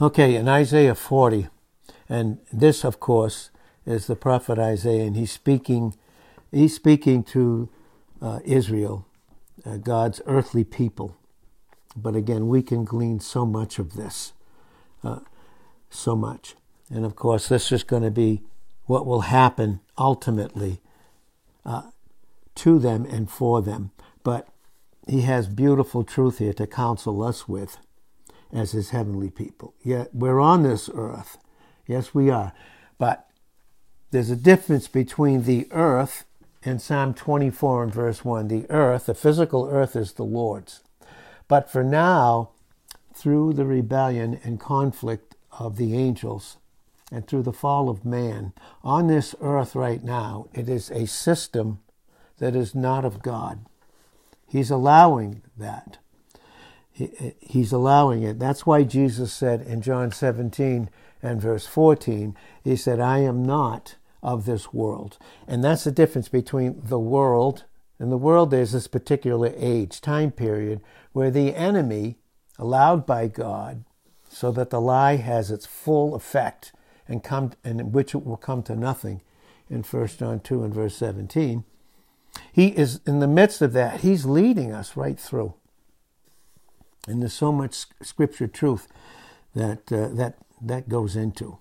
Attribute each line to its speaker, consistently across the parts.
Speaker 1: Okay, in Isaiah 40, and this, of course, is the prophet Isaiah, and he's speaking, he's speaking to uh, Israel, uh, God's earthly people. But again, we can glean so much of this, uh, so much. And of course, this is going to be what will happen ultimately uh, to them and for them. But he has beautiful truth here to counsel us with as his heavenly people. Yet we're on this earth. Yes, we are. But there's a difference between the earth and Psalm 24 and verse 1. The earth, the physical earth, is the Lord's. But for now, through the rebellion and conflict of the angels and through the fall of man, on this earth right now, it is a system that is not of God. He's allowing that. He, eh, he's allowing it. That's why Jesus said in John 17 and verse 14, He said, I am not of this world. And that's the difference between the world and the world. There's this particular age, time period, where the enemy, allowed by God, so that the lie has its full effect and come and in which it will come to nothing in 1 John 2 and verse 17. He is in the midst of that, he's leading us right through. And there's so much scripture truth that, uh, that, that goes into.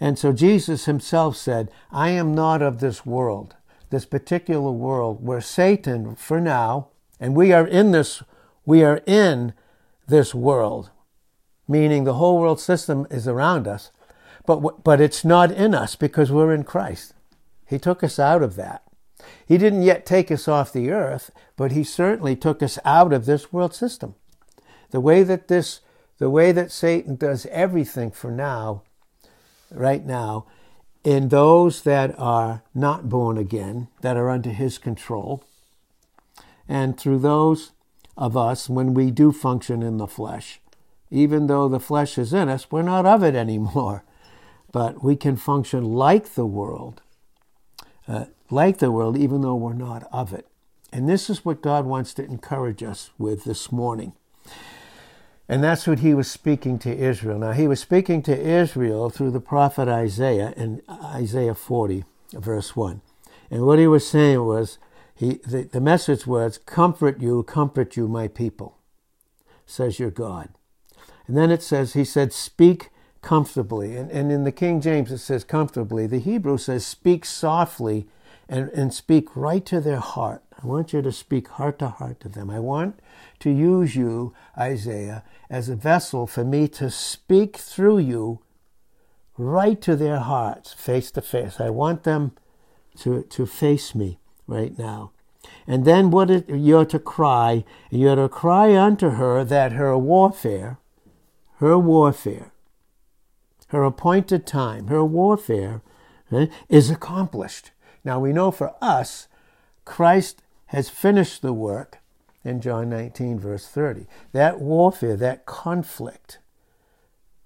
Speaker 1: And so Jesus himself said, I am not of this world, this particular world where Satan, for now, and we are in this, we are in this world, meaning the whole world system is around us, but, but it's not in us because we're in Christ. He took us out of that. He didn't yet take us off the earth, but he certainly took us out of this world system. The way that this, the way that Satan does everything for now, right now, in those that are not born again, that are under his control, and through those of us when we do function in the flesh. Even though the flesh is in us, we're not of it anymore. But we can function like the world, uh, like the world, even though we're not of it. And this is what God wants to encourage us with this morning. And that's what he was speaking to Israel. Now, he was speaking to Israel through the prophet Isaiah in Isaiah 40, verse 1. And what he was saying was, he, the, the message was, Comfort you, comfort you, my people, says your God. And then it says, He said, Speak comfortably. And, and in the King James, it says comfortably. The Hebrew says, Speak softly and, and speak right to their heart. I want you to speak heart to heart to them. I want to use you, Isaiah, as a vessel for me to speak through you right to their hearts, face to face. I want them to, to face me right now. And then what it, you're to cry, you're to cry unto her that her warfare, her warfare, her appointed time, her warfare eh, is accomplished. Now we know for us, Christ has finished the work in John 19, verse 30. That warfare, that conflict,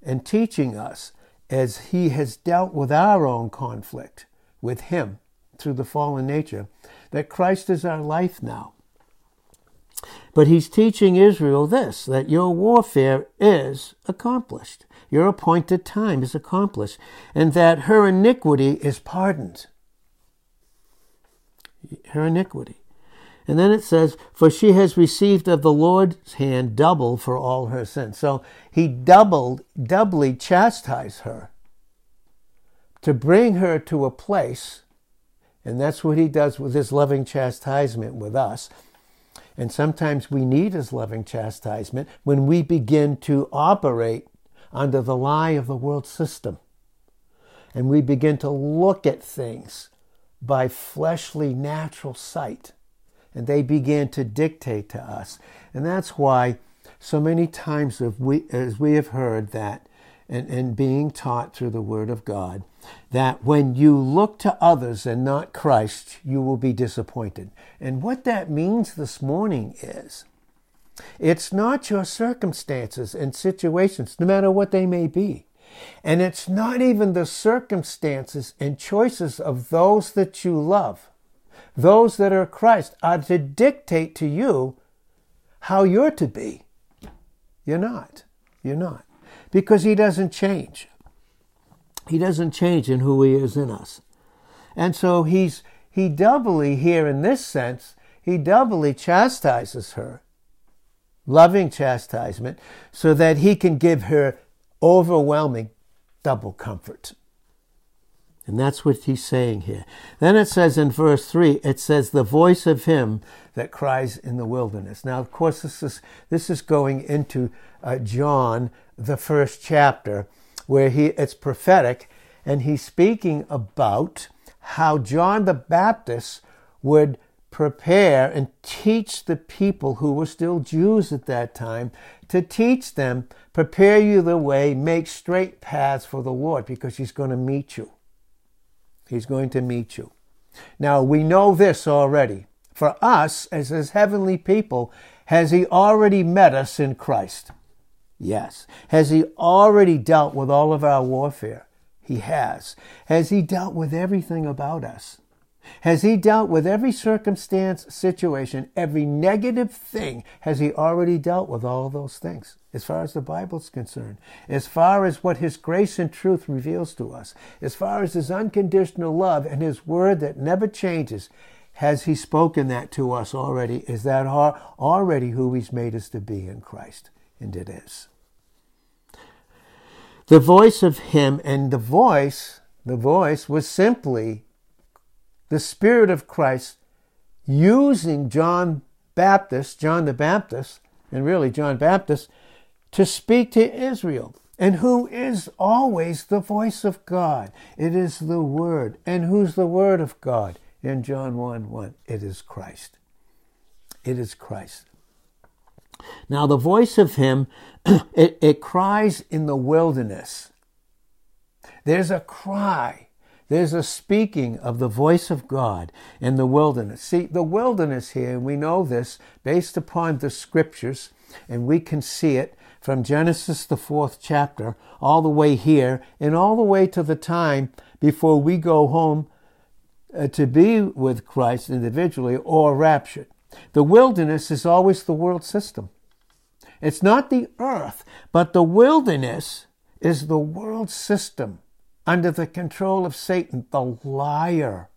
Speaker 1: and teaching us as he has dealt with our own conflict with him through the fallen nature, that Christ is our life now. But he's teaching Israel this that your warfare is accomplished, your appointed time is accomplished, and that her iniquity is pardoned. Her iniquity. And then it says, For she has received of the Lord's hand double for all her sins. So he doubled, doubly chastised her to bring her to a place, and that's what he does with his loving chastisement with us. And sometimes we need his loving chastisement when we begin to operate under the lie of the world system. And we begin to look at things by fleshly, natural sight and they began to dictate to us. And that's why so many times we, as we have heard that and, and being taught through the Word of God, that when you look to others and not Christ, you will be disappointed. And what that means this morning is it's not your circumstances and situations, no matter what they may be. And it's not even the circumstances and choices of those that you love those that are Christ are to dictate to you how you're to be. You're not. You're not. because he doesn't change. He doesn't change in who he is in us. And so he's he doubly here in this sense, he doubly chastises her. Loving chastisement so that he can give her overwhelming double comfort. And that's what he's saying here. Then it says in verse 3, it says, the voice of him that cries in the wilderness. Now, of course, this is, this is going into uh, John, the first chapter, where he, it's prophetic, and he's speaking about how John the Baptist would prepare and teach the people who were still Jews at that time to teach them, prepare you the way, make straight paths for the Lord, because he's going to meet you. He's going to meet you. Now, we know this already. For us, as his heavenly people, has he already met us in Christ? Yes. Has he already dealt with all of our warfare? He has. Has he dealt with everything about us? Has he dealt with every circumstance, situation, every negative thing? Has he already dealt with all those things? As far as the Bible's concerned, as far as what his grace and truth reveals to us, as far as his unconditional love and his word that never changes, has he spoken that to us already? Is that already who he's made us to be in Christ? And it is. The voice of him, and the voice, the voice was simply the Spirit of Christ using John Baptist, John the Baptist, and really John Baptist, to speak to Israel. And who is always the voice of God? It is the Word. And who's the Word of God? In John 1 1, it is Christ. It is Christ. Now, the voice of Him, it, it cries in the wilderness. There's a cry there's a speaking of the voice of God in the wilderness. See, the wilderness here, and we know this based upon the scriptures, and we can see it from Genesis, the fourth chapter, all the way here, and all the way to the time before we go home uh, to be with Christ individually or raptured. The wilderness is always the world system. It's not the earth, but the wilderness is the world system under the control of Satan, the liar,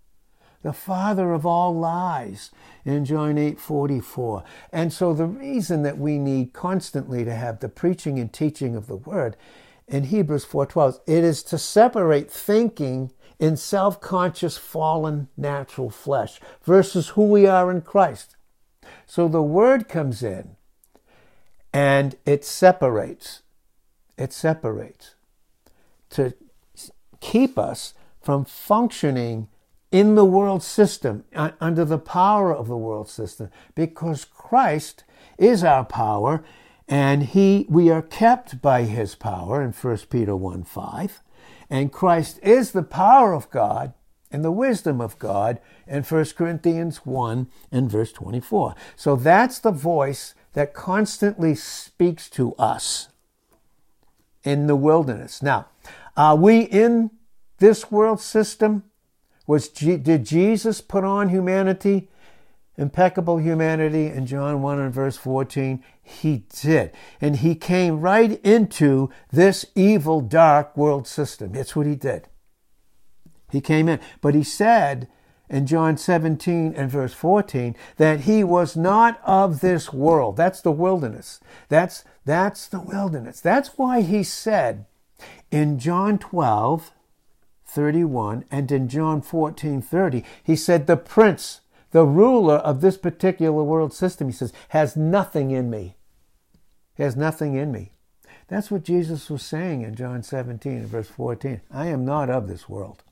Speaker 1: the father of all lies in John 8 44. And so the reason that we need constantly to have the preaching and teaching of the word in Hebrews 4:12, it is to separate thinking in self-conscious fallen natural flesh versus who we are in Christ. So the word comes in and it separates. It separates to keep us from functioning in the world system, under the power of the world system, because Christ is our power and he, we are kept by his power in 1 Peter 1 5. And Christ is the power of God and the wisdom of God in 1 Corinthians 1 and verse 24. So that's the voice that constantly speaks to us in the wilderness. Now, are we in this world system? Was did Jesus put on humanity, impeccable humanity in John 1 and verse 14? He did. And he came right into this evil, dark world system. That's what he did. He came in. But he said in John 17 and verse 14 that he was not of this world. That's the wilderness. That's, that's the wilderness. That's why he said, in John 12, 31, and in John 14, 30, he said, The prince, the ruler of this particular world system, he says, has nothing in me. He has nothing in me. That's what Jesus was saying in John 17 verse 14. I am not of this world.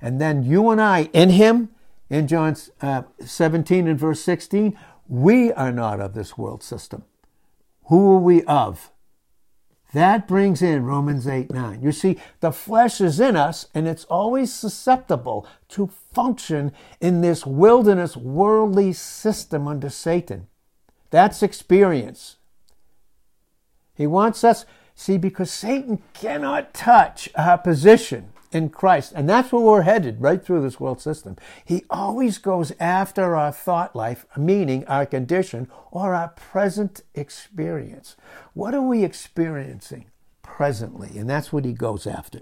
Speaker 1: And then you and I in him, in John uh, 17 and verse 16, we are not of this world system. Who are we of? That brings in Romans 8 9. You see, the flesh is in us and it's always susceptible to function in this wilderness worldly system under Satan. That's experience. He wants us, see, because Satan cannot touch our position in Christ. And that's where we're headed right through this world system. He always goes after our thought life, meaning our condition or our present experience. What are we experiencing presently. And that's what he goes after.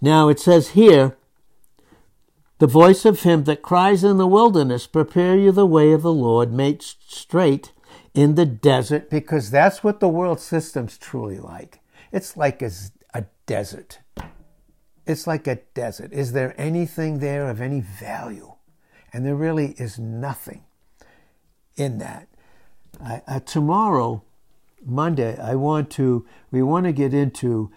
Speaker 1: Now it says here, the voice of him that cries in the wilderness, prepare you the way of the Lord, make straight in the desert, because that's what the world system's truly like. It's like a, a desert. It's like a desert. Is there anything there of any value? And there really is nothing in that. I, uh, tomorrow, Monday, I want to, we want to get into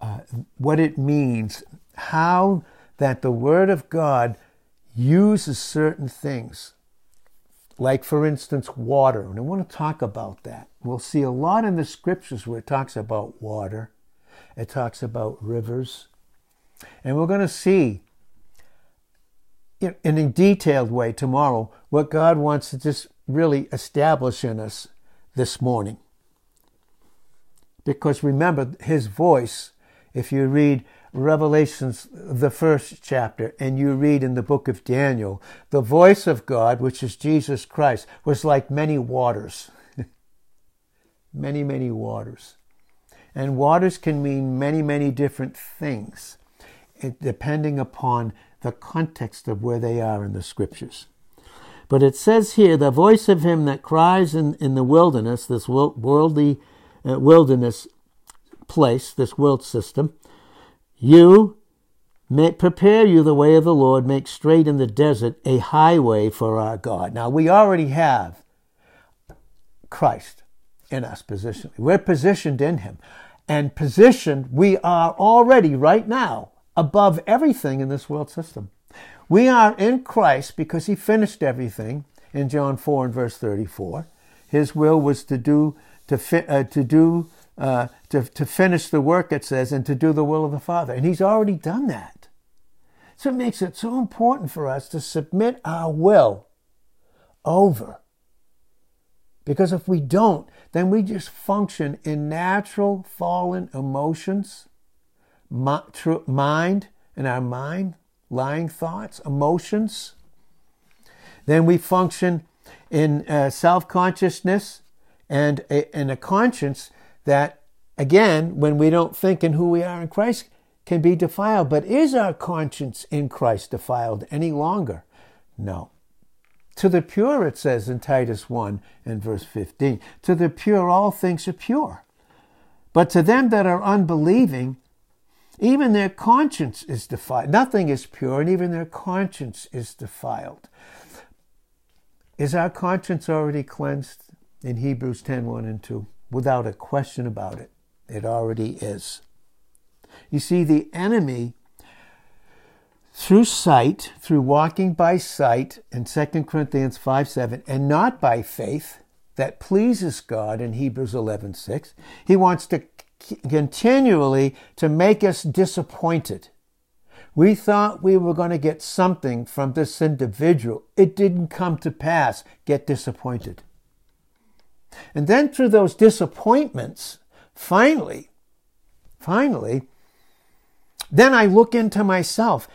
Speaker 1: uh, what it means, how that the Word of God uses certain things, like, for instance, water. And I want to talk about that. We'll see a lot in the scriptures where it talks about water, it talks about rivers, and we're going to see in a detailed way tomorrow what God wants to just really establish in us this morning. Because remember, His voice, if you read Revelations, the first chapter, and you read in the book of Daniel, the voice of God, which is Jesus Christ, was like many waters. many, many waters. And waters can mean many, many different things, depending upon the context of where they are in the scriptures. But it says here, the voice of him that cries in, in the wilderness, this worldly uh, wilderness place, this world system, you may prepare you the way of the Lord, make straight in the desert a highway for our God. Now we already have Christ in us positionally. We're positioned in him. And positioned, we are already right now above everything in this world system. We are in Christ because he finished everything in John 4 and verse 34. His will was to do to fi- uh, to do uh, to, to finish the work it says and to do the will of the Father. And he's already done that. So it makes it so important for us to submit our will over. Because if we don't, then we just function in natural fallen emotions, mind, and our mind, lying thoughts, emotions. Then we function in uh, self consciousness and a, a conscience that, again, when we don't think in who we are in Christ, can be defiled. But is our conscience in Christ defiled any longer? No. To the pure, it says in Titus 1 and verse 15, to the pure, all things are pure. But to them that are unbelieving, even their conscience is defiled. Nothing is pure, and even their conscience is defiled. Is our conscience already cleansed? In Hebrews 10 1 and 2. Without a question about it. It already is. You see, the enemy, through sight, through walking by sight in 2 Corinthians 5 7, and not by faith, that pleases God in Hebrews 11 6, he wants to continually to make us disappointed. We thought we were going to get something from this individual. It didn't come to pass. Get disappointed. And then through those disappointments, finally, finally, then I look into myself.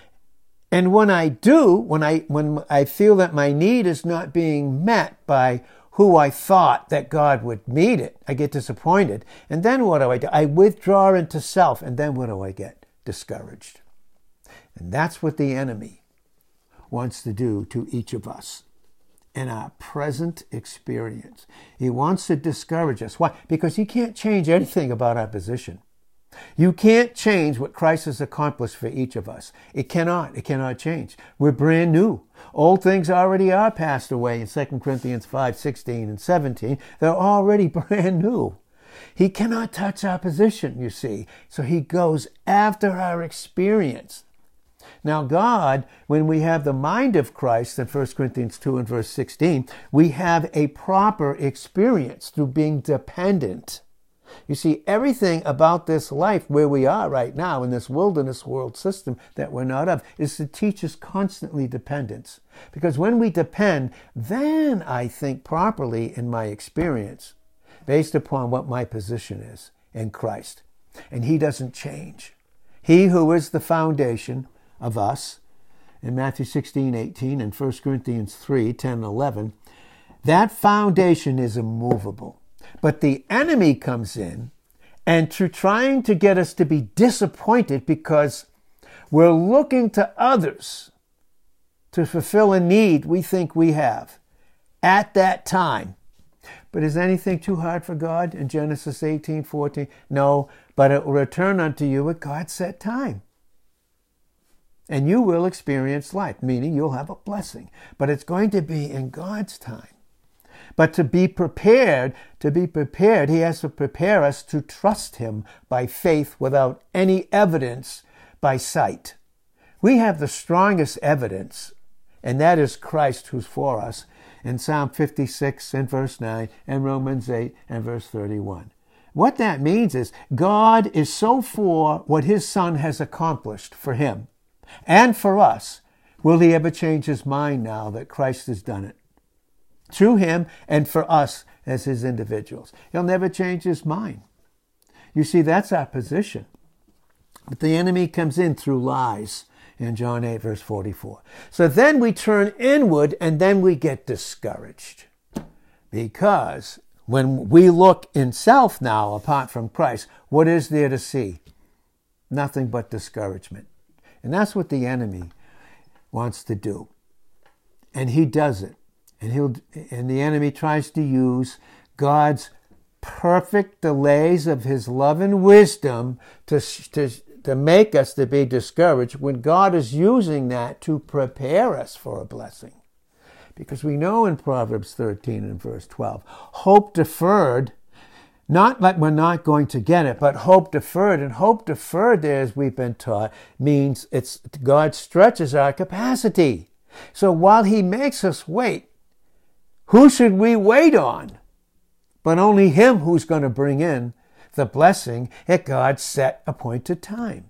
Speaker 1: And when I do, when I, when I feel that my need is not being met by who I thought that God would meet it. I get disappointed. And then what do I do? I withdraw into self. And then what do I get? Discouraged. And that's what the enemy wants to do to each of us in our present experience. He wants to discourage us. Why? Because he can't change anything about our position. You can't change what Christ has accomplished for each of us. It cannot. It cannot change. We're brand new. Old things already are passed away in 2 Corinthians 5, 16 and 17. They're already brand new. He cannot touch our position, you see. So he goes after our experience. Now, God, when we have the mind of Christ in 1 Corinthians 2 and verse 16, we have a proper experience through being dependent you see, everything about this life where we are right now in this wilderness world system that we're not of is to teach us constantly dependence. Because when we depend, then I think properly in my experience, based upon what my position is in Christ. And He doesn't change. He who is the foundation of us, in Matthew 16, 18, and 1 Corinthians 3, 10, and 11, that foundation is immovable. But the enemy comes in and to trying to get us to be disappointed because we're looking to others to fulfill a need we think we have at that time. But is anything too hard for God in Genesis 18 14? No, but it will return unto you at God's set time. And you will experience life, meaning you'll have a blessing. But it's going to be in God's time. But to be prepared, to be prepared, He has to prepare us to trust Him by faith without any evidence by sight. We have the strongest evidence, and that is Christ who's for us in Psalm 56 and verse 9 and Romans 8 and verse 31. What that means is God is so for what his son has accomplished for him and for us. Will he ever change his mind now that Christ has done it? Through him and for us as his individuals. He'll never change his mind. You see, that's our position. But the enemy comes in through lies in John 8, verse 44. So then we turn inward and then we get discouraged. Because when we look in self now, apart from Christ, what is there to see? Nothing but discouragement. And that's what the enemy wants to do. And he does it. And he'll and the enemy tries to use God's perfect delays of his love and wisdom to, to to make us to be discouraged when God is using that to prepare us for a blessing. Because we know in Proverbs 13 and verse 12, hope deferred, not like we're not going to get it, but hope deferred. And hope deferred, there, as we've been taught, means it's God stretches our capacity. So while He makes us wait, who should we wait on? But only Him who's going to bring in the blessing at God's set appointed time.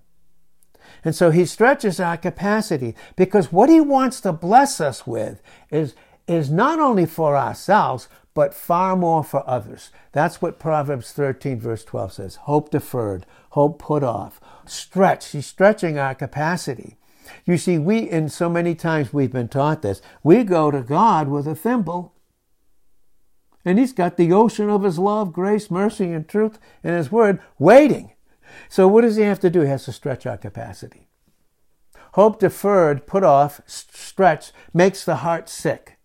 Speaker 1: And so he stretches our capacity because what he wants to bless us with is, is not only for ourselves, but far more for others. That's what Proverbs 13, verse 12 says hope deferred, hope put off, stretch. He's stretching our capacity. You see, we, in so many times we've been taught this, we go to God with a thimble and he's got the ocean of his love, grace, mercy, and truth in his word waiting. So what does he have to do? He has to stretch our capacity. Hope deferred, put off, stretch, makes the heart sick.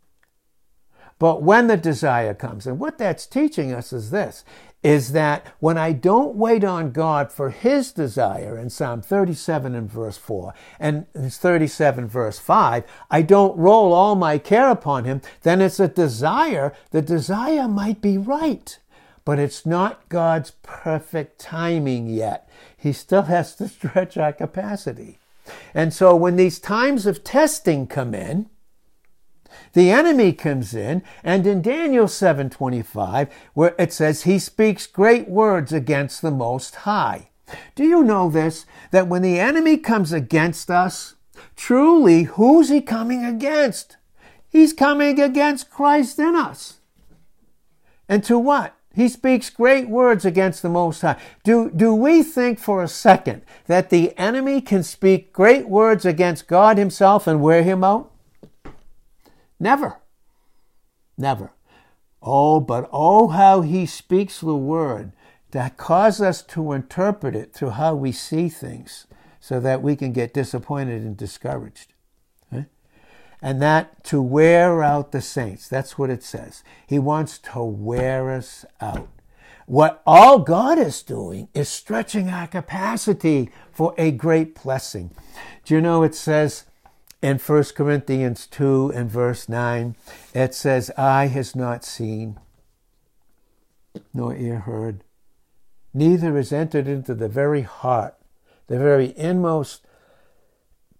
Speaker 1: But when the desire comes, and what that's teaching us is this is that when I don't wait on God for his desire in Psalm 37 and verse 4 and 37 verse 5, I don't roll all my care upon him, then it's a desire. The desire might be right, but it's not God's perfect timing yet. He still has to stretch our capacity. And so when these times of testing come in, the enemy comes in, and in Daniel 7:25, where it says he speaks great words against the most high. Do you know this that when the enemy comes against us, truly who's he coming against? He's coming against Christ in us. And to what? He speaks great words against the Most High. Do, do we think for a second that the enemy can speak great words against God Himself and wear Him out? Never. Never. Oh, but oh, how he speaks the word that causes us to interpret it through how we see things so that we can get disappointed and discouraged. Eh? And that to wear out the saints. That's what it says. He wants to wear us out. What all God is doing is stretching our capacity for a great blessing. Do you know it says in 1 Corinthians 2 and verse 9, it says, Eye has not seen, nor ear heard, neither has entered into the very heart, the very inmost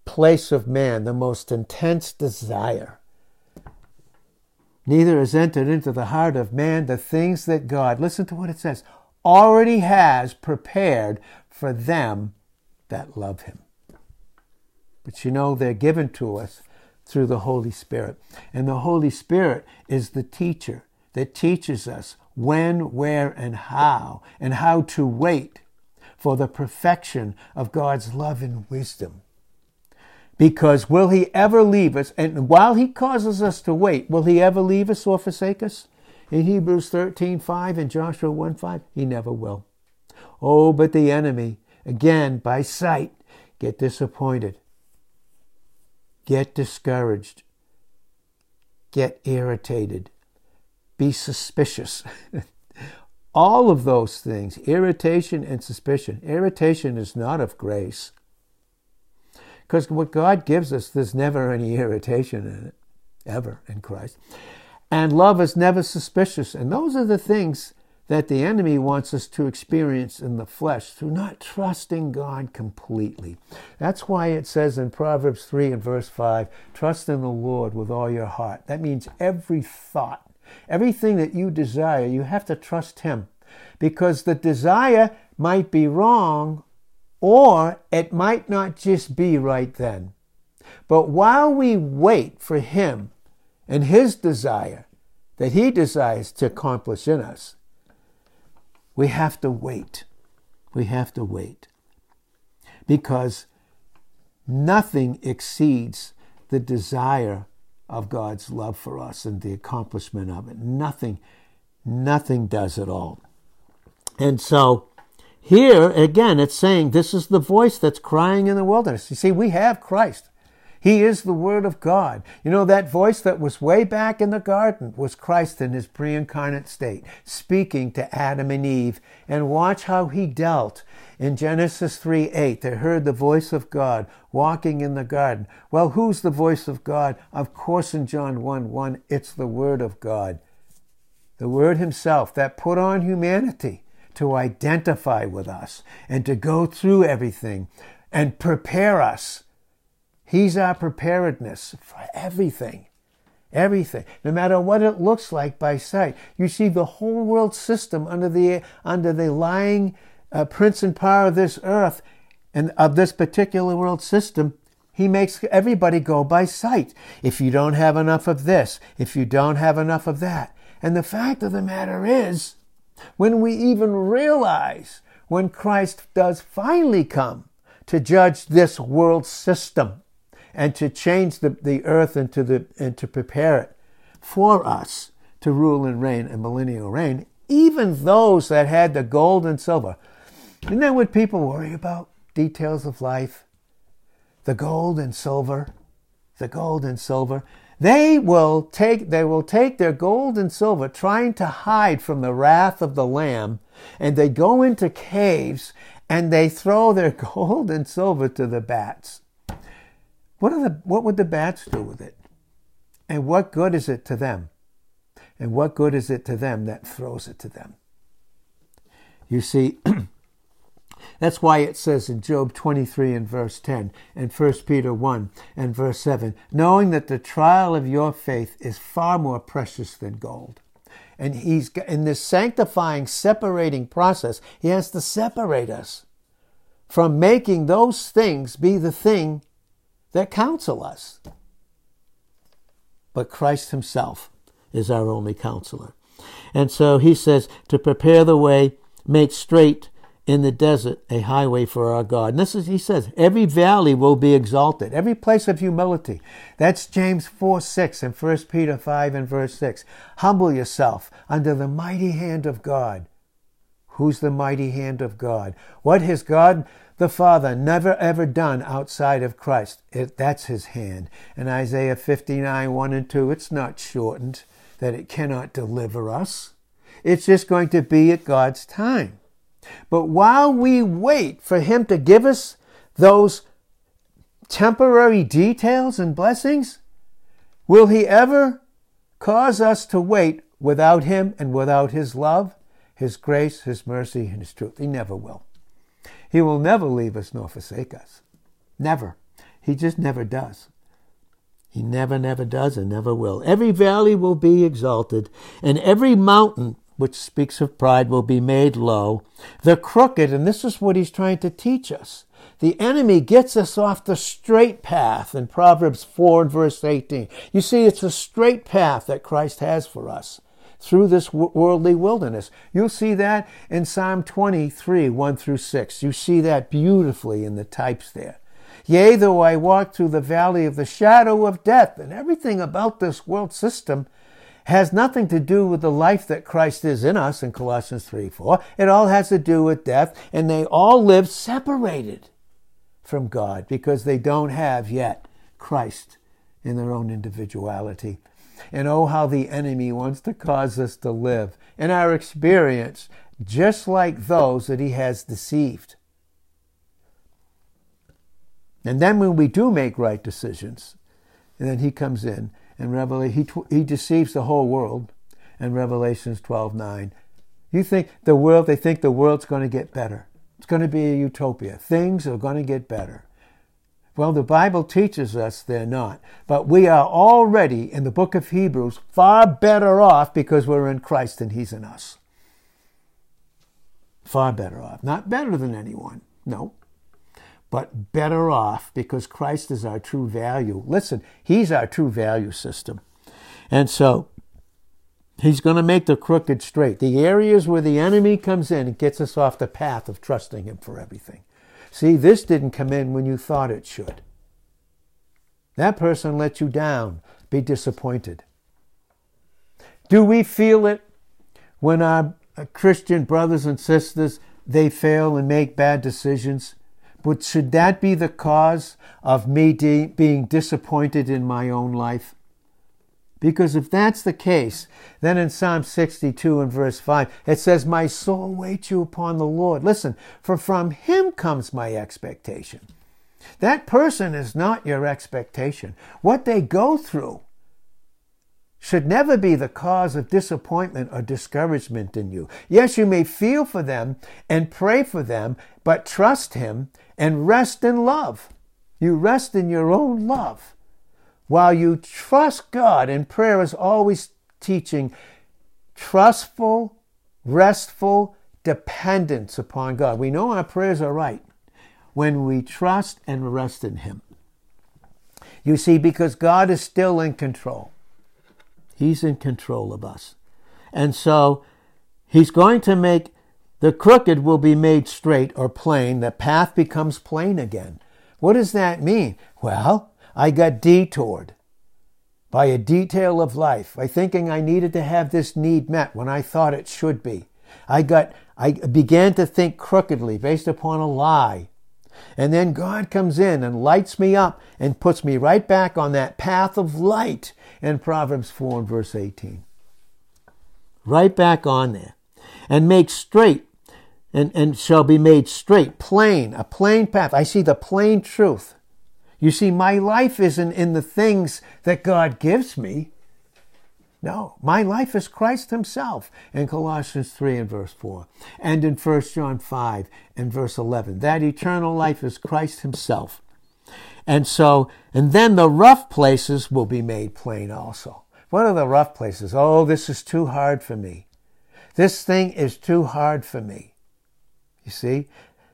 Speaker 1: place of man, the most intense desire. Neither has entered into the heart of man the things that God, listen to what it says, already has prepared for them that love him. But you know, they're given to us through the Holy Spirit. And the Holy Spirit is the teacher that teaches us when, where, and how, and how to wait for the perfection of God's love and wisdom. Because will He ever leave us? And while He causes us to wait, will He ever leave us or forsake us? In Hebrews 13 5 and Joshua 1 5, He never will. Oh, but the enemy, again, by sight, get disappointed, get discouraged, get irritated, be suspicious. All of those things, irritation and suspicion. Irritation is not of grace. Because what God gives us, there's never any irritation in it, ever in Christ. And love is never suspicious. And those are the things that the enemy wants us to experience in the flesh through not trusting God completely. That's why it says in Proverbs 3 and verse 5 trust in the Lord with all your heart. That means every thought, everything that you desire, you have to trust Him because the desire might be wrong or it might not just be right then. But while we wait for Him and His desire that He desires to accomplish in us, we have to wait. We have to wait. Because nothing exceeds the desire of God's love for us and the accomplishment of it. Nothing, nothing does it all. And so here again, it's saying this is the voice that's crying in the wilderness. You see, we have Christ. He is the Word of God. You know, that voice that was way back in the garden was Christ in his pre incarnate state, speaking to Adam and Eve. And watch how he dealt. In Genesis 3 8, they heard the voice of God walking in the garden. Well, who's the voice of God? Of course, in John 1 1, it's the Word of God. The Word Himself that put on humanity to identify with us and to go through everything and prepare us He's our preparedness for everything. Everything, no matter what it looks like by sight. You see the whole world system under the under the lying uh, prince and power of this earth and of this particular world system. He makes everybody go by sight. If you don't have enough of this, if you don't have enough of that. And the fact of the matter is, when we even realize when Christ does finally come to judge this world system, and to change the, the earth and to, the, and to prepare it for us to rule and reign a millennial reign, even those that had the gold and silver. Isn't that what people worry about? Details of life. The gold and silver. The gold and silver. They will take they will take their gold and silver trying to hide from the wrath of the lamb and they go into caves and they throw their gold and silver to the bats. What, are the, what would the bats do with it? And what good is it to them? And what good is it to them that throws it to them? You see, that's why it says in Job 23 and verse 10 and 1 Peter 1 and verse 7 knowing that the trial of your faith is far more precious than gold. And he's in this sanctifying, separating process, he has to separate us from making those things be the thing that counsel us. But Christ Himself is our only counselor. And so He says, to prepare the way, make straight in the desert a highway for our God. And this is, He says, every valley will be exalted, every place of humility. That's James 4 6 and 1 Peter 5 and verse 6. Humble yourself under the mighty hand of God. Who's the mighty hand of God? What has God the Father never ever done outside of Christ. It, that's his hand. In Isaiah 59, 1 and 2, it's not shortened that it cannot deliver us. It's just going to be at God's time. But while we wait for him to give us those temporary details and blessings, will he ever cause us to wait without him and without his love, his grace, his mercy, and his truth? He never will. He will never leave us nor forsake us. Never. He just never does. He never, never does and never will. Every valley will be exalted, and every mountain which speaks of pride will be made low. The crooked, and this is what he's trying to teach us. The enemy gets us off the straight path in Proverbs 4 and verse 18. You see, it's a straight path that Christ has for us through this worldly wilderness. You'll see that in Psalm 23, 1 through 6. You see that beautifully in the types there. Yea, though I walk through the valley of the shadow of death, and everything about this world system has nothing to do with the life that Christ is in us in Colossians 3 4. It all has to do with death, and they all live separated from God because they don't have yet Christ in their own individuality. And oh, how the enemy wants to cause us to live in our experience just like those that he has deceived. And then when we do make right decisions, and then he comes in and Revelation, he, he deceives the whole world in Revelations 12 9. You think the world, they think the world's going to get better. It's going to be a utopia. Things are going to get better. Well, the Bible teaches us they're not. But we are already, in the book of Hebrews, far better off because we're in Christ and He's in us. Far better off. Not better than anyone. No. But better off because Christ is our true value. Listen, He's our true value system. And so, He's going to make the crooked straight. The areas where the enemy comes in and gets us off the path of trusting Him for everything. See, this didn't come in when you thought it should. That person let you down. Be disappointed. Do we feel it when our uh, Christian brothers and sisters they fail and make bad decisions? But should that be the cause of me de- being disappointed in my own life? Because if that's the case, then in Psalm 62 and verse 5, it says, My soul waits you upon the Lord. Listen, for from him comes my expectation. That person is not your expectation. What they go through should never be the cause of disappointment or discouragement in you. Yes, you may feel for them and pray for them, but trust Him and rest in love. You rest in your own love. While you trust God, and prayer is always teaching trustful, restful dependence upon God. We know our prayers are right when we trust and rest in Him. You see, because God is still in control, He's in control of us. And so He's going to make the crooked will be made straight or plain, the path becomes plain again. What does that mean? Well, I got detoured by a detail of life, by thinking I needed to have this need met when I thought it should be. I got I began to think crookedly based upon a lie. And then God comes in and lights me up and puts me right back on that path of light in Proverbs 4 and verse 18. Right back on there. And makes straight and, and shall be made straight, plain, a plain path. I see the plain truth. You see, my life isn't in the things that God gives me. No, my life is Christ Himself in Colossians 3 and verse 4, and in 1 John 5 and verse 11. That eternal life is Christ Himself. And so, and then the rough places will be made plain also. What are the rough places? Oh, this is too hard for me. This thing is too hard for me. You see?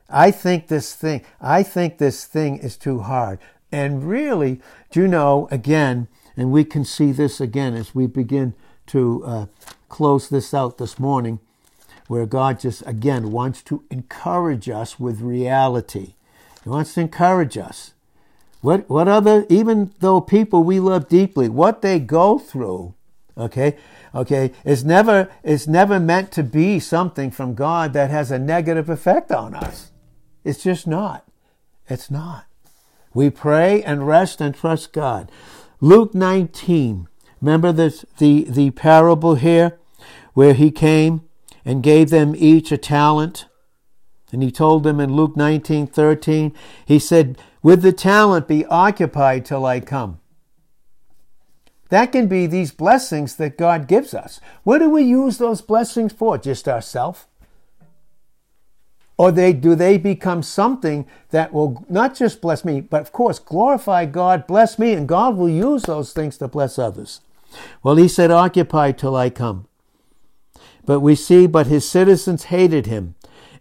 Speaker 1: I think this thing, I think this thing is too hard. And really, do you know, again, and we can see this again as we begin to uh, close this out this morning, where God just, again, wants to encourage us with reality. He wants to encourage us. What, what other, even though people we love deeply, what they go through, okay, okay, is never, is never meant to be something from God that has a negative effect on us. It's just not. It's not. We pray and rest and trust God. Luke 19. Remember this, the, the parable here where he came and gave them each a talent? And he told them in Luke 19 13, he said, With the talent be occupied till I come. That can be these blessings that God gives us. What do we use those blessings for? Just ourselves? Or they do they become something that will not just bless me, but of course glorify God, bless me, and God will use those things to bless others. Well, he said, Occupy till I come. But we see, but his citizens hated him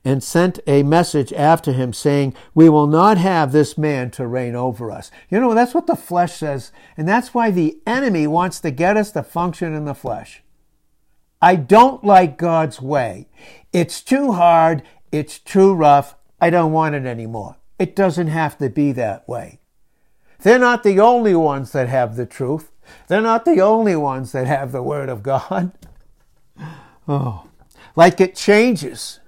Speaker 1: and sent a message after him saying, We will not have this man to reign over us. You know, that's what the flesh says, and that's why the enemy wants to get us to function in the flesh. I don't like God's way. It's too hard. It's too rough. I don't want it anymore. It doesn't have to be that way. They're not the only ones that have the truth. They're not the only ones that have the Word of God. Oh, like it changes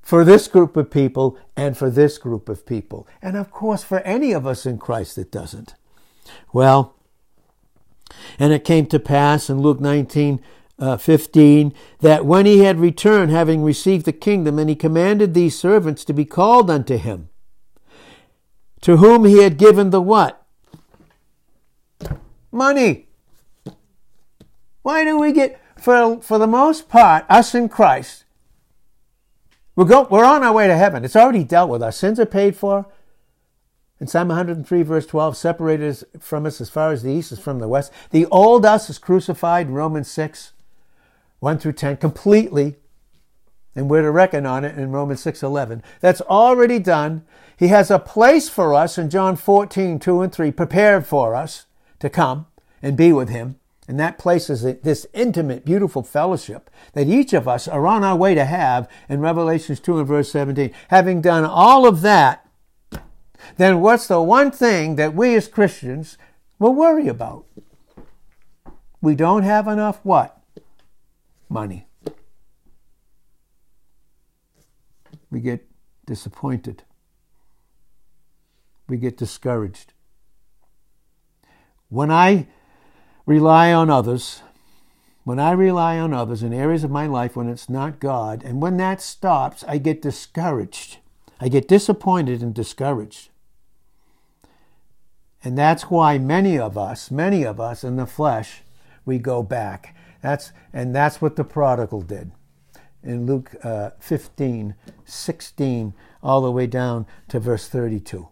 Speaker 1: for this group of people and for this group of people. And of course, for any of us in Christ, it doesn't. Well, and it came to pass in Luke 19 uh, 15 that when he had returned, having received the kingdom, and he commanded these servants to be called unto him, to whom he had given the what? Money. Why do we get, for, for the most part, us in Christ, we're, go, we're on our way to heaven. It's already dealt with. Our sins are paid for. In Psalm 103, verse 12, separated from us as far as the east is from the west. The old us is crucified, Romans 6, 1 through 10, completely. And we're to reckon on it in Romans 6, 11. That's already done. He has a place for us in John 14, 2 and 3, prepared for us to come and be with him. And that place is this intimate, beautiful fellowship that each of us are on our way to have in Revelations 2 and verse 17. Having done all of that, then what's the one thing that we as Christians will worry about? We don't have enough what? Money. We get disappointed. We get discouraged. When I rely on others, when I rely on others in areas of my life when it's not God, and when that stops, I get discouraged. I get disappointed and discouraged. And that's why many of us, many of us in the flesh, we go back. That's, and that's what the prodigal did in Luke uh, 15, 16, all the way down to verse 32.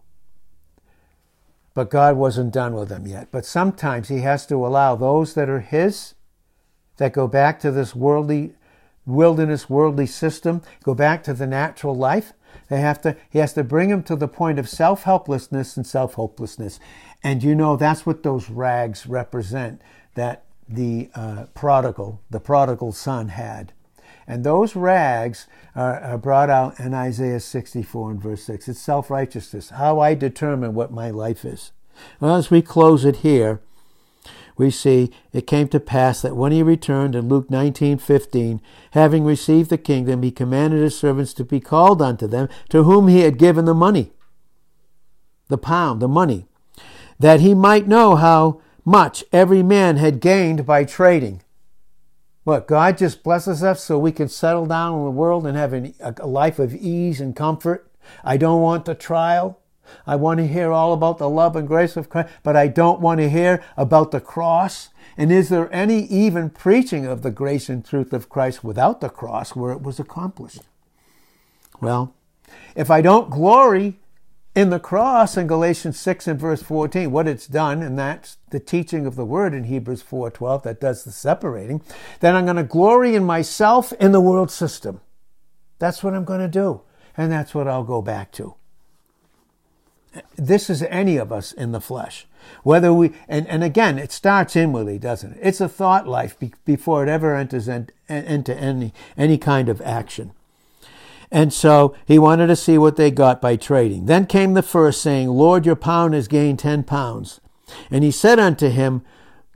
Speaker 1: But God wasn't done with them yet. But sometimes He has to allow those that are His, that go back to this worldly, wilderness, worldly system, go back to the natural life. They have to, he has to bring them to the point of self helplessness and self hopelessness. And you know, that's what those rags represent that the uh, prodigal, the prodigal son had. And those rags are, are brought out in Isaiah 64 and verse 6. It's self righteousness, how I determine what my life is. Well, as we close it here, we see it came to pass that when he returned in Luke 19:15, having received the kingdom, he commanded his servants to be called unto them, to whom he had given the money, the pound, the money, that he might know how much every man had gained by trading. What, God just blesses us so we can settle down in the world and have a life of ease and comfort? I don't want the trial. I want to hear all about the love and grace of Christ, but I don't want to hear about the cross. And is there any even preaching of the grace and truth of Christ without the cross where it was accomplished? Well, if I don't glory in the cross in Galatians 6 and verse 14, what it's done, and that's the teaching of the word in Hebrews 4:12 that does the separating, then I'm going to glory in myself in the world system. That's what I'm going to do, and that's what I'll go back to. This is any of us in the flesh. Whether we, and, and again, it starts inwardly, doesn't it? It's a thought life be, before it ever enters in, into any, any kind of action. And so he wanted to see what they got by trading. Then came the first, saying, Lord, your pound has gained ten pounds. And he said unto him,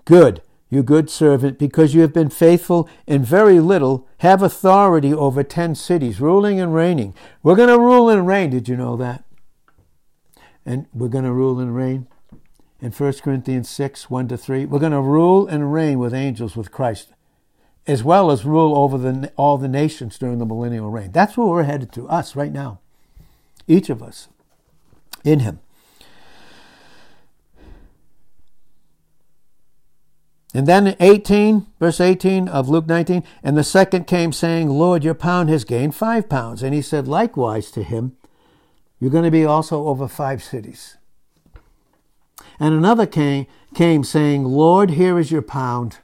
Speaker 1: Good, you good servant, because you have been faithful in very little, have authority over ten cities, ruling and reigning. We're going to rule and reign. Did you know that? And we're going to rule and reign. In 1 Corinthians 6, 1 to 3, we're going to rule and reign with angels with Christ as well as rule over the, all the nations during the millennial reign. That's where we're headed to, us right now. Each of us in Him. And then 18, verse 18 of Luke 19, and the second came saying, Lord, your pound has gained five pounds. And he said likewise to him, You're going to be also over five cities. And another came, came saying, Lord, here is your pound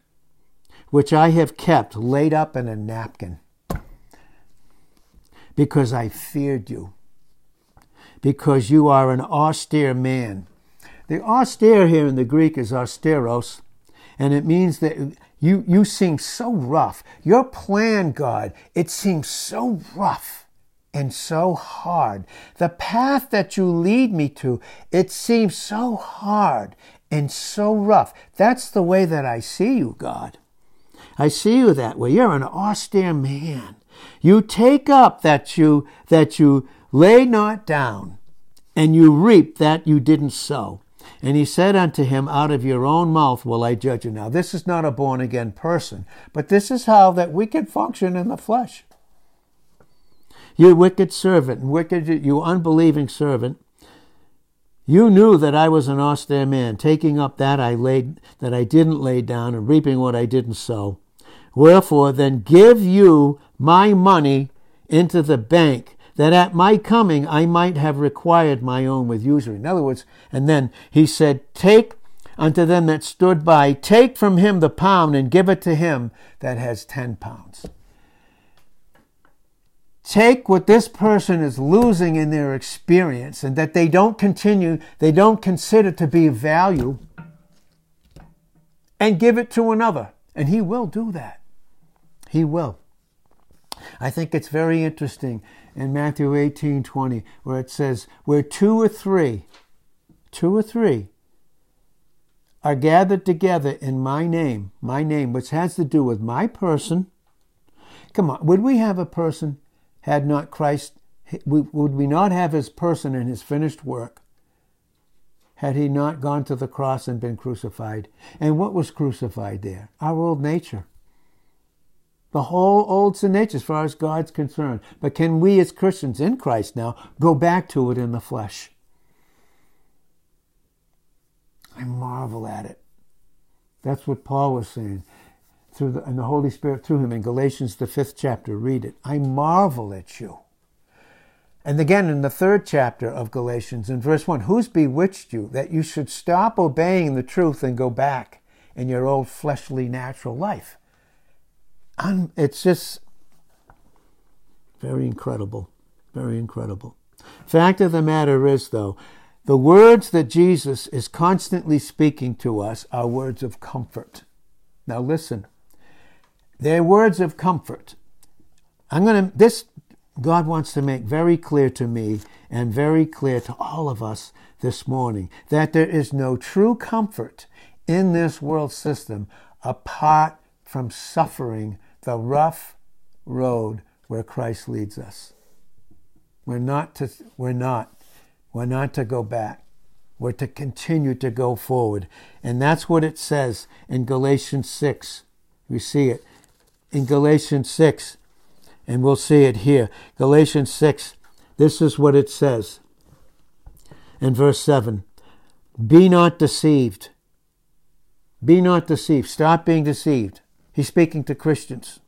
Speaker 1: which I have kept laid up in a napkin, because I feared you, because you are an austere man. The austere here in the Greek is austeros, and it means that you, you seem so rough. Your plan, God, it seems so rough and so hard. The path that you lead me to, it seems so hard and so rough. That's the way that I see you, God. I see you that way. You're an austere man. You take up that you that you lay not down, and you reap that you didn't sow. And he said unto him, Out of your own mouth will I judge you. Now, this is not a born again person, but this is how that we can function in the flesh. You wicked servant, wicked, you unbelieving servant, you knew that I was an austere man, taking up that I laid that I didn't lay down and reaping what I didn't sow. Wherefore then give you my money into the bank, that at my coming I might have required my own with usury. In other words, and then he said, Take unto them that stood by, take from him the pound and give it to him that has ten pounds. Take what this person is losing in their experience and that they don't continue, they don't consider to be of value, and give it to another. And he will do that. He will. I think it's very interesting in Matthew 18 20, where it says, Where two or three, two or three, are gathered together in my name, my name, which has to do with my person. Come on, would we have a person had not Christ, would we not have his person and his finished work had he not gone to the cross and been crucified? And what was crucified there? Our old nature the whole old sin nature as far as God's concerned. But can we as Christians in Christ now go back to it in the flesh? I marvel at it. That's what Paul was saying through the, and the Holy Spirit through him in Galatians, the fifth chapter. Read it. I marvel at you. And again in the third chapter of Galatians, in verse 1, who's bewitched you that you should stop obeying the truth and go back in your old fleshly natural life? Un, it's just very incredible. Very incredible. Fact of the matter is, though, the words that Jesus is constantly speaking to us are words of comfort. Now, listen, they're words of comfort. I'm going to, this, God wants to make very clear to me and very clear to all of us this morning that there is no true comfort in this world system apart from suffering the rough road where Christ leads us. We're not to, we're not, we're not to go back. We're to continue to go forward. And that's what it says in Galatians 6. We see it in Galatians 6, and we'll see it here. Galatians 6, this is what it says in verse 7 Be not deceived. Be not deceived. Stop being deceived. He's speaking to Christians.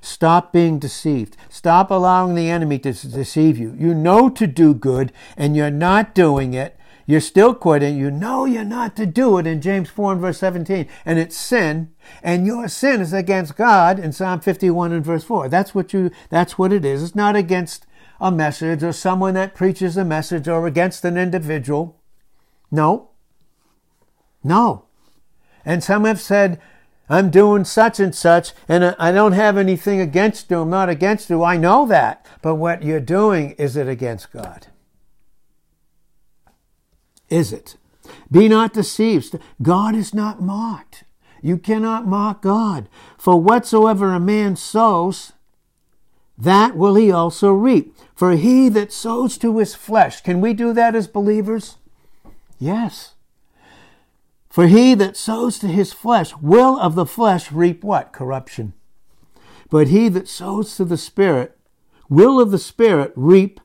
Speaker 1: Stop being deceived. Stop allowing the enemy to deceive you. You know to do good and you're not doing it. You're still quitting. You know you're not to do it in James 4 and verse 17. And it's sin. And your sin is against God in Psalm 51 and verse 4. That's what you, that's what it is. It's not against a message or someone that preaches a message or against an individual. No. No. And some have said, I'm doing such and such, and I don't have anything against you. I'm not against you. I know that. But what you're doing, is it against God? Is it? Be not deceived. God is not mocked. You cannot mock God. For whatsoever a man sows, that will he also reap. For he that sows to his flesh, can we do that as believers? Yes. For he that sows to his flesh will of the flesh reap what? Corruption. But he that sows to the Spirit will of the Spirit reap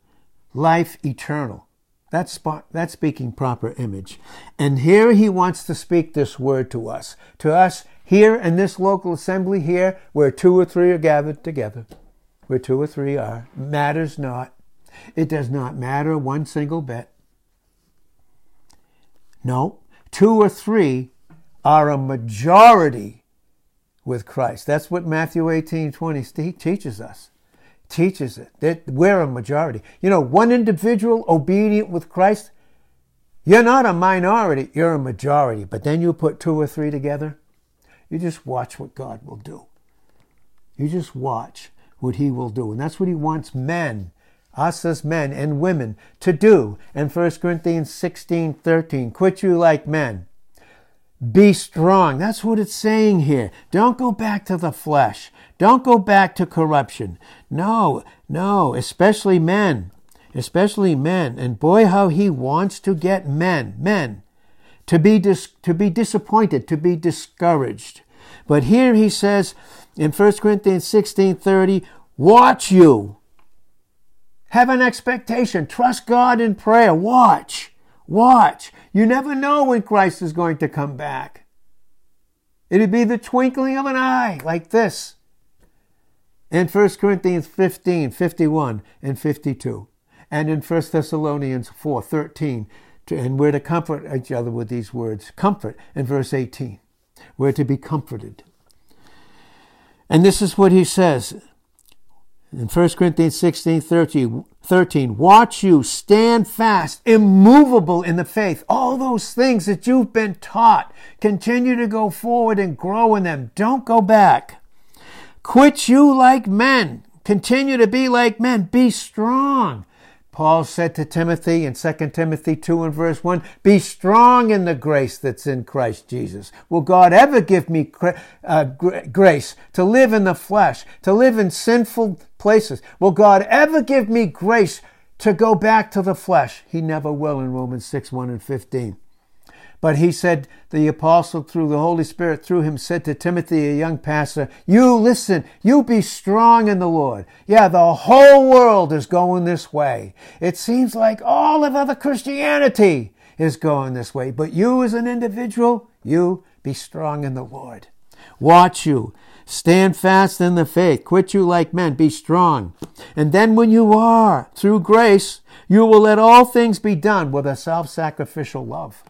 Speaker 1: life eternal. That's, that's speaking proper image. And here he wants to speak this word to us. To us here in this local assembly here, where two or three are gathered together. Where two or three are. Matters not. It does not matter one single bit. No, two or three are a majority with Christ. That's what Matthew 18 20 teaches us. Teaches it that we're a majority. You know, one individual obedient with Christ, you're not a minority, you're a majority. But then you put two or three together, you just watch what God will do. You just watch what He will do. And that's what He wants men us as men and women to do in 1 Corinthians 16 13. Quit you like men. Be strong. That's what it's saying here. Don't go back to the flesh. Don't go back to corruption. No, no, especially men. Especially men. And boy, how he wants to get men, men, to be, dis- to be disappointed, to be discouraged. But here he says in 1 Corinthians 16 30, watch you. Have an expectation. Trust God in prayer. Watch. Watch. You never know when Christ is going to come back. It'd be the twinkling of an eye, like this. In 1 Corinthians 15, 51, and 52. And in 1 Thessalonians 4, 13. And we're to comfort each other with these words. Comfort in verse 18. We're to be comforted. And this is what he says in 1 Corinthians 16 13, 13, watch you stand fast, immovable in the faith. All those things that you've been taught, continue to go forward and grow in them. Don't go back. Quit you like men. Continue to be like men. Be strong. Paul said to Timothy in 2 Timothy 2 and verse 1, Be strong in the grace that's in Christ Jesus. Will God ever give me uh, grace to live in the flesh, to live in sinful places? Will God ever give me grace to go back to the flesh? He never will in Romans 6 1 and 15. But he said, the apostle through the Holy Spirit through him said to Timothy, a young pastor, you listen, you be strong in the Lord. Yeah, the whole world is going this way. It seems like all of other Christianity is going this way. But you as an individual, you be strong in the Lord. Watch you. Stand fast in the faith. Quit you like men. Be strong. And then when you are, through grace, you will let all things be done with a self-sacrificial love.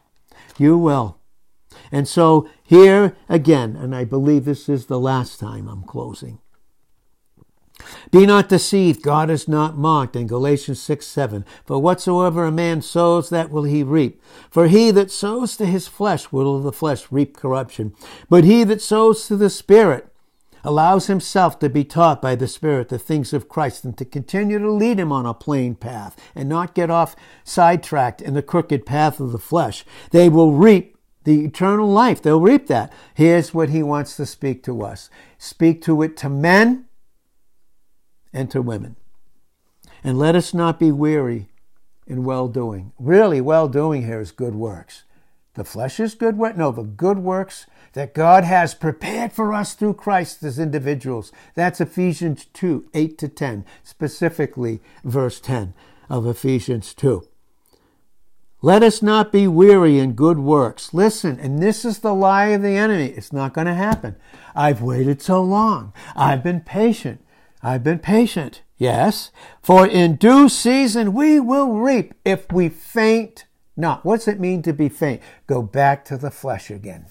Speaker 1: You will. And so here again, and I believe this is the last time I'm closing. Be not deceived, God is not mocked in Galatians 6 7. For whatsoever a man sows, that will he reap. For he that sows to his flesh will of the flesh reap corruption. But he that sows to the Spirit allows himself to be taught by the Spirit the things of Christ and to continue to lead him on a plain path and not get off sidetracked in the crooked path of the flesh, they will reap the eternal life. They'll reap that. Here's what he wants to speak to us speak to it to men and to women. And let us not be weary in well doing. Really, well doing here is good works. The flesh is good work. No, the good works that God has prepared for us through Christ as individuals. That's Ephesians 2 8 to 10, specifically verse 10 of Ephesians 2. Let us not be weary in good works. Listen, and this is the lie of the enemy. It's not going to happen. I've waited so long. I've been patient. I've been patient. Yes. For in due season we will reap if we faint not. What's it mean to be faint? Go back to the flesh again.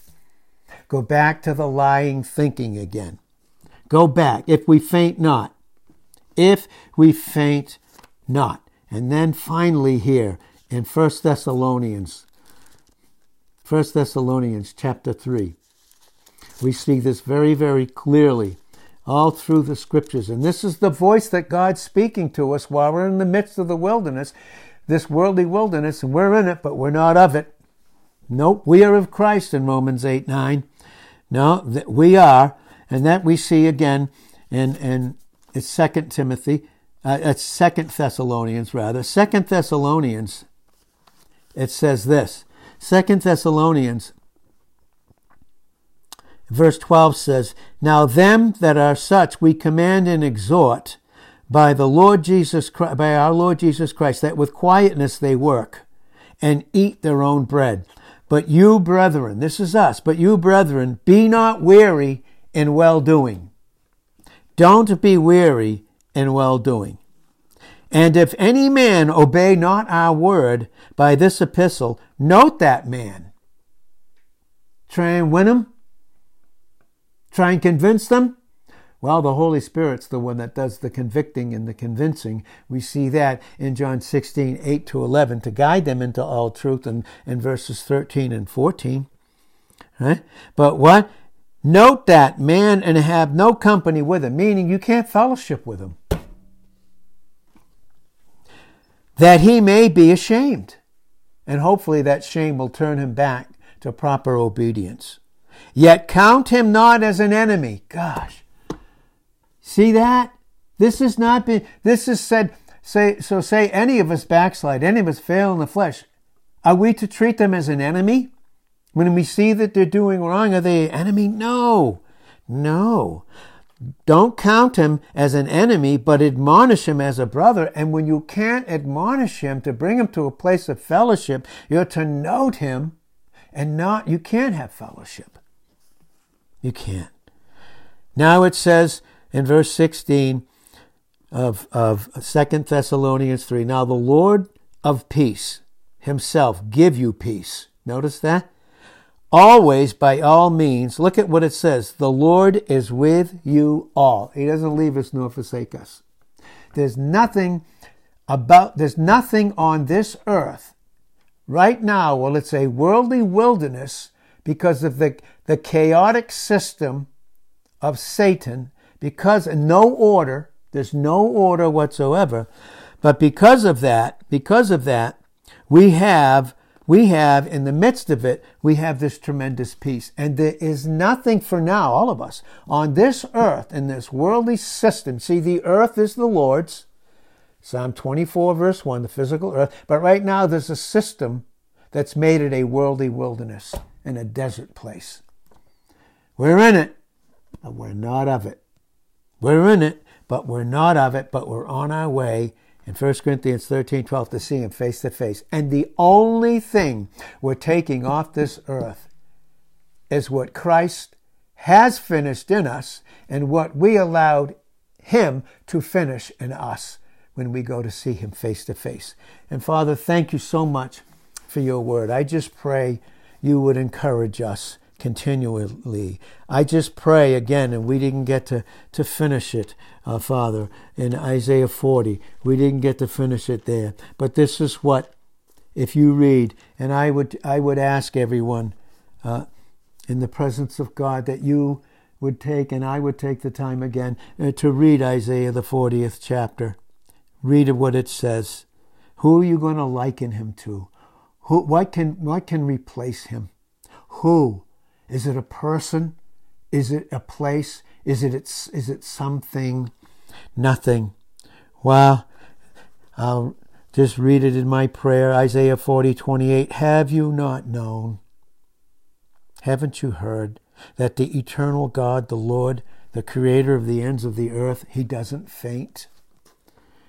Speaker 1: Go back to the lying thinking again. Go back. If we faint not. If we faint not. And then finally here in 1 Thessalonians, 1 Thessalonians chapter 3, we see this very, very clearly all through the scriptures. And this is the voice that God's speaking to us while we're in the midst of the wilderness, this worldly wilderness, and we're in it, but we're not of it. Nope, we are of Christ in Romans 8 9. No, that we are, and that we see again in, in it's Second Timothy, uh, it's Second Thessalonians rather. Second Thessalonians, it says this. Second Thessalonians, verse 12 says, Now them that are such we command and exhort by the Lord Jesus Christ, by our Lord Jesus Christ, that with quietness they work and eat their own bread. But you, brethren, this is us, but you, brethren, be not weary in well doing. Don't be weary in well doing. And if any man obey not our word by this epistle, note that man. Try and win them. Try and convince them. Well, the Holy Spirit's the one that does the convicting and the convincing. We see that in John 16, 8 to 11, to guide them into all truth, and in verses 13 and 14. Right? But what? Note that man and have no company with him, meaning you can't fellowship with him. That he may be ashamed. And hopefully that shame will turn him back to proper obedience. Yet count him not as an enemy. Gosh. See that? This is not been, this is said, say, so say any of us backslide, any of us fail in the flesh. Are we to treat them as an enemy? When we see that they're doing wrong, are they an enemy? No. No. Don't count him as an enemy, but admonish him as a brother. And when you can't admonish him to bring him to a place of fellowship, you're to note him and not, you can't have fellowship. You can't. Now it says in verse 16 of, of 2 Thessalonians 3 Now the Lord of peace himself give you peace. Notice that? Always, by all means, look at what it says the Lord is with you all. He doesn't leave us nor forsake us. There's nothing about, there's nothing on this earth right now, well, it's a worldly wilderness because of the, the chaotic system of Satan, because no order, there's no order whatsoever. But because of that, because of that, we have we have in the midst of it, we have this tremendous peace. And there is nothing for now, all of us, on this earth, in this worldly system. See, the earth is the Lord's. Psalm 24, verse 1, the physical earth. But right now, there's a system that's made it a worldly wilderness and a desert place. We're in it, but we're not of it. We're in it, but we're not of it, but we're on our way in 1 Corinthians 13 12 to see him face to face. And the only thing we're taking off this earth is what Christ has finished in us and what we allowed him to finish in us when we go to see him face to face. And Father, thank you so much for your word. I just pray you would encourage us continually. I just pray again, and we didn't get to, to finish it, uh, Father, in Isaiah 40. We didn't get to finish it there. But this is what, if you read, and I would, I would ask everyone uh, in the presence of God that you would take, and I would take the time again uh, to read Isaiah, the 40th chapter. Read what it says. Who are you going to liken him to? Who, what, can, what can replace him? Who? Is it a person? Is it a place? Is it it, is it something? Nothing. Well, I'll just read it in my prayer Isaiah 40 28. Have you not known? Haven't you heard that the eternal God, the Lord, the creator of the ends of the earth, he doesn't faint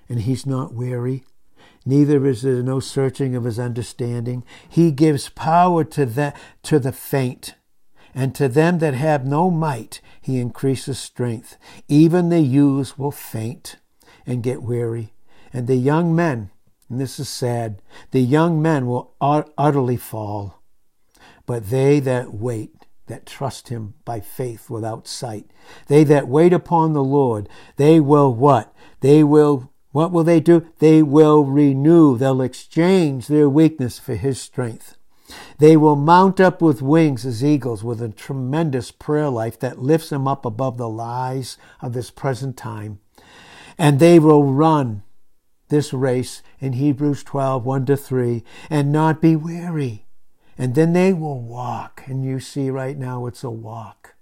Speaker 1: and he's not weary? Neither is there no searching of his understanding. He gives power to the, to the faint and to them that have no might he increases strength. Even the youths will faint and get weary, and the young men, and this is sad, the young men will utterly fall. But they that wait, that trust him by faith without sight, they that wait upon the Lord, they will what? They will what will they do? They will renew, they'll exchange their weakness for his strength. They will mount up with wings as eagles with a tremendous prayer life that lifts them up above the lies of this present time. And they will run this race in Hebrews 12, 1 to 3, and not be weary. And then they will walk. And you see right now it's a walk.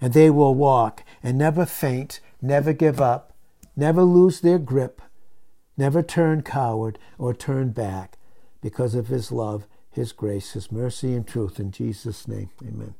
Speaker 1: And they will walk and never faint, never give up, never lose their grip, never turn coward or turn back because of his love his grace, His mercy, and truth. In Jesus' name, amen.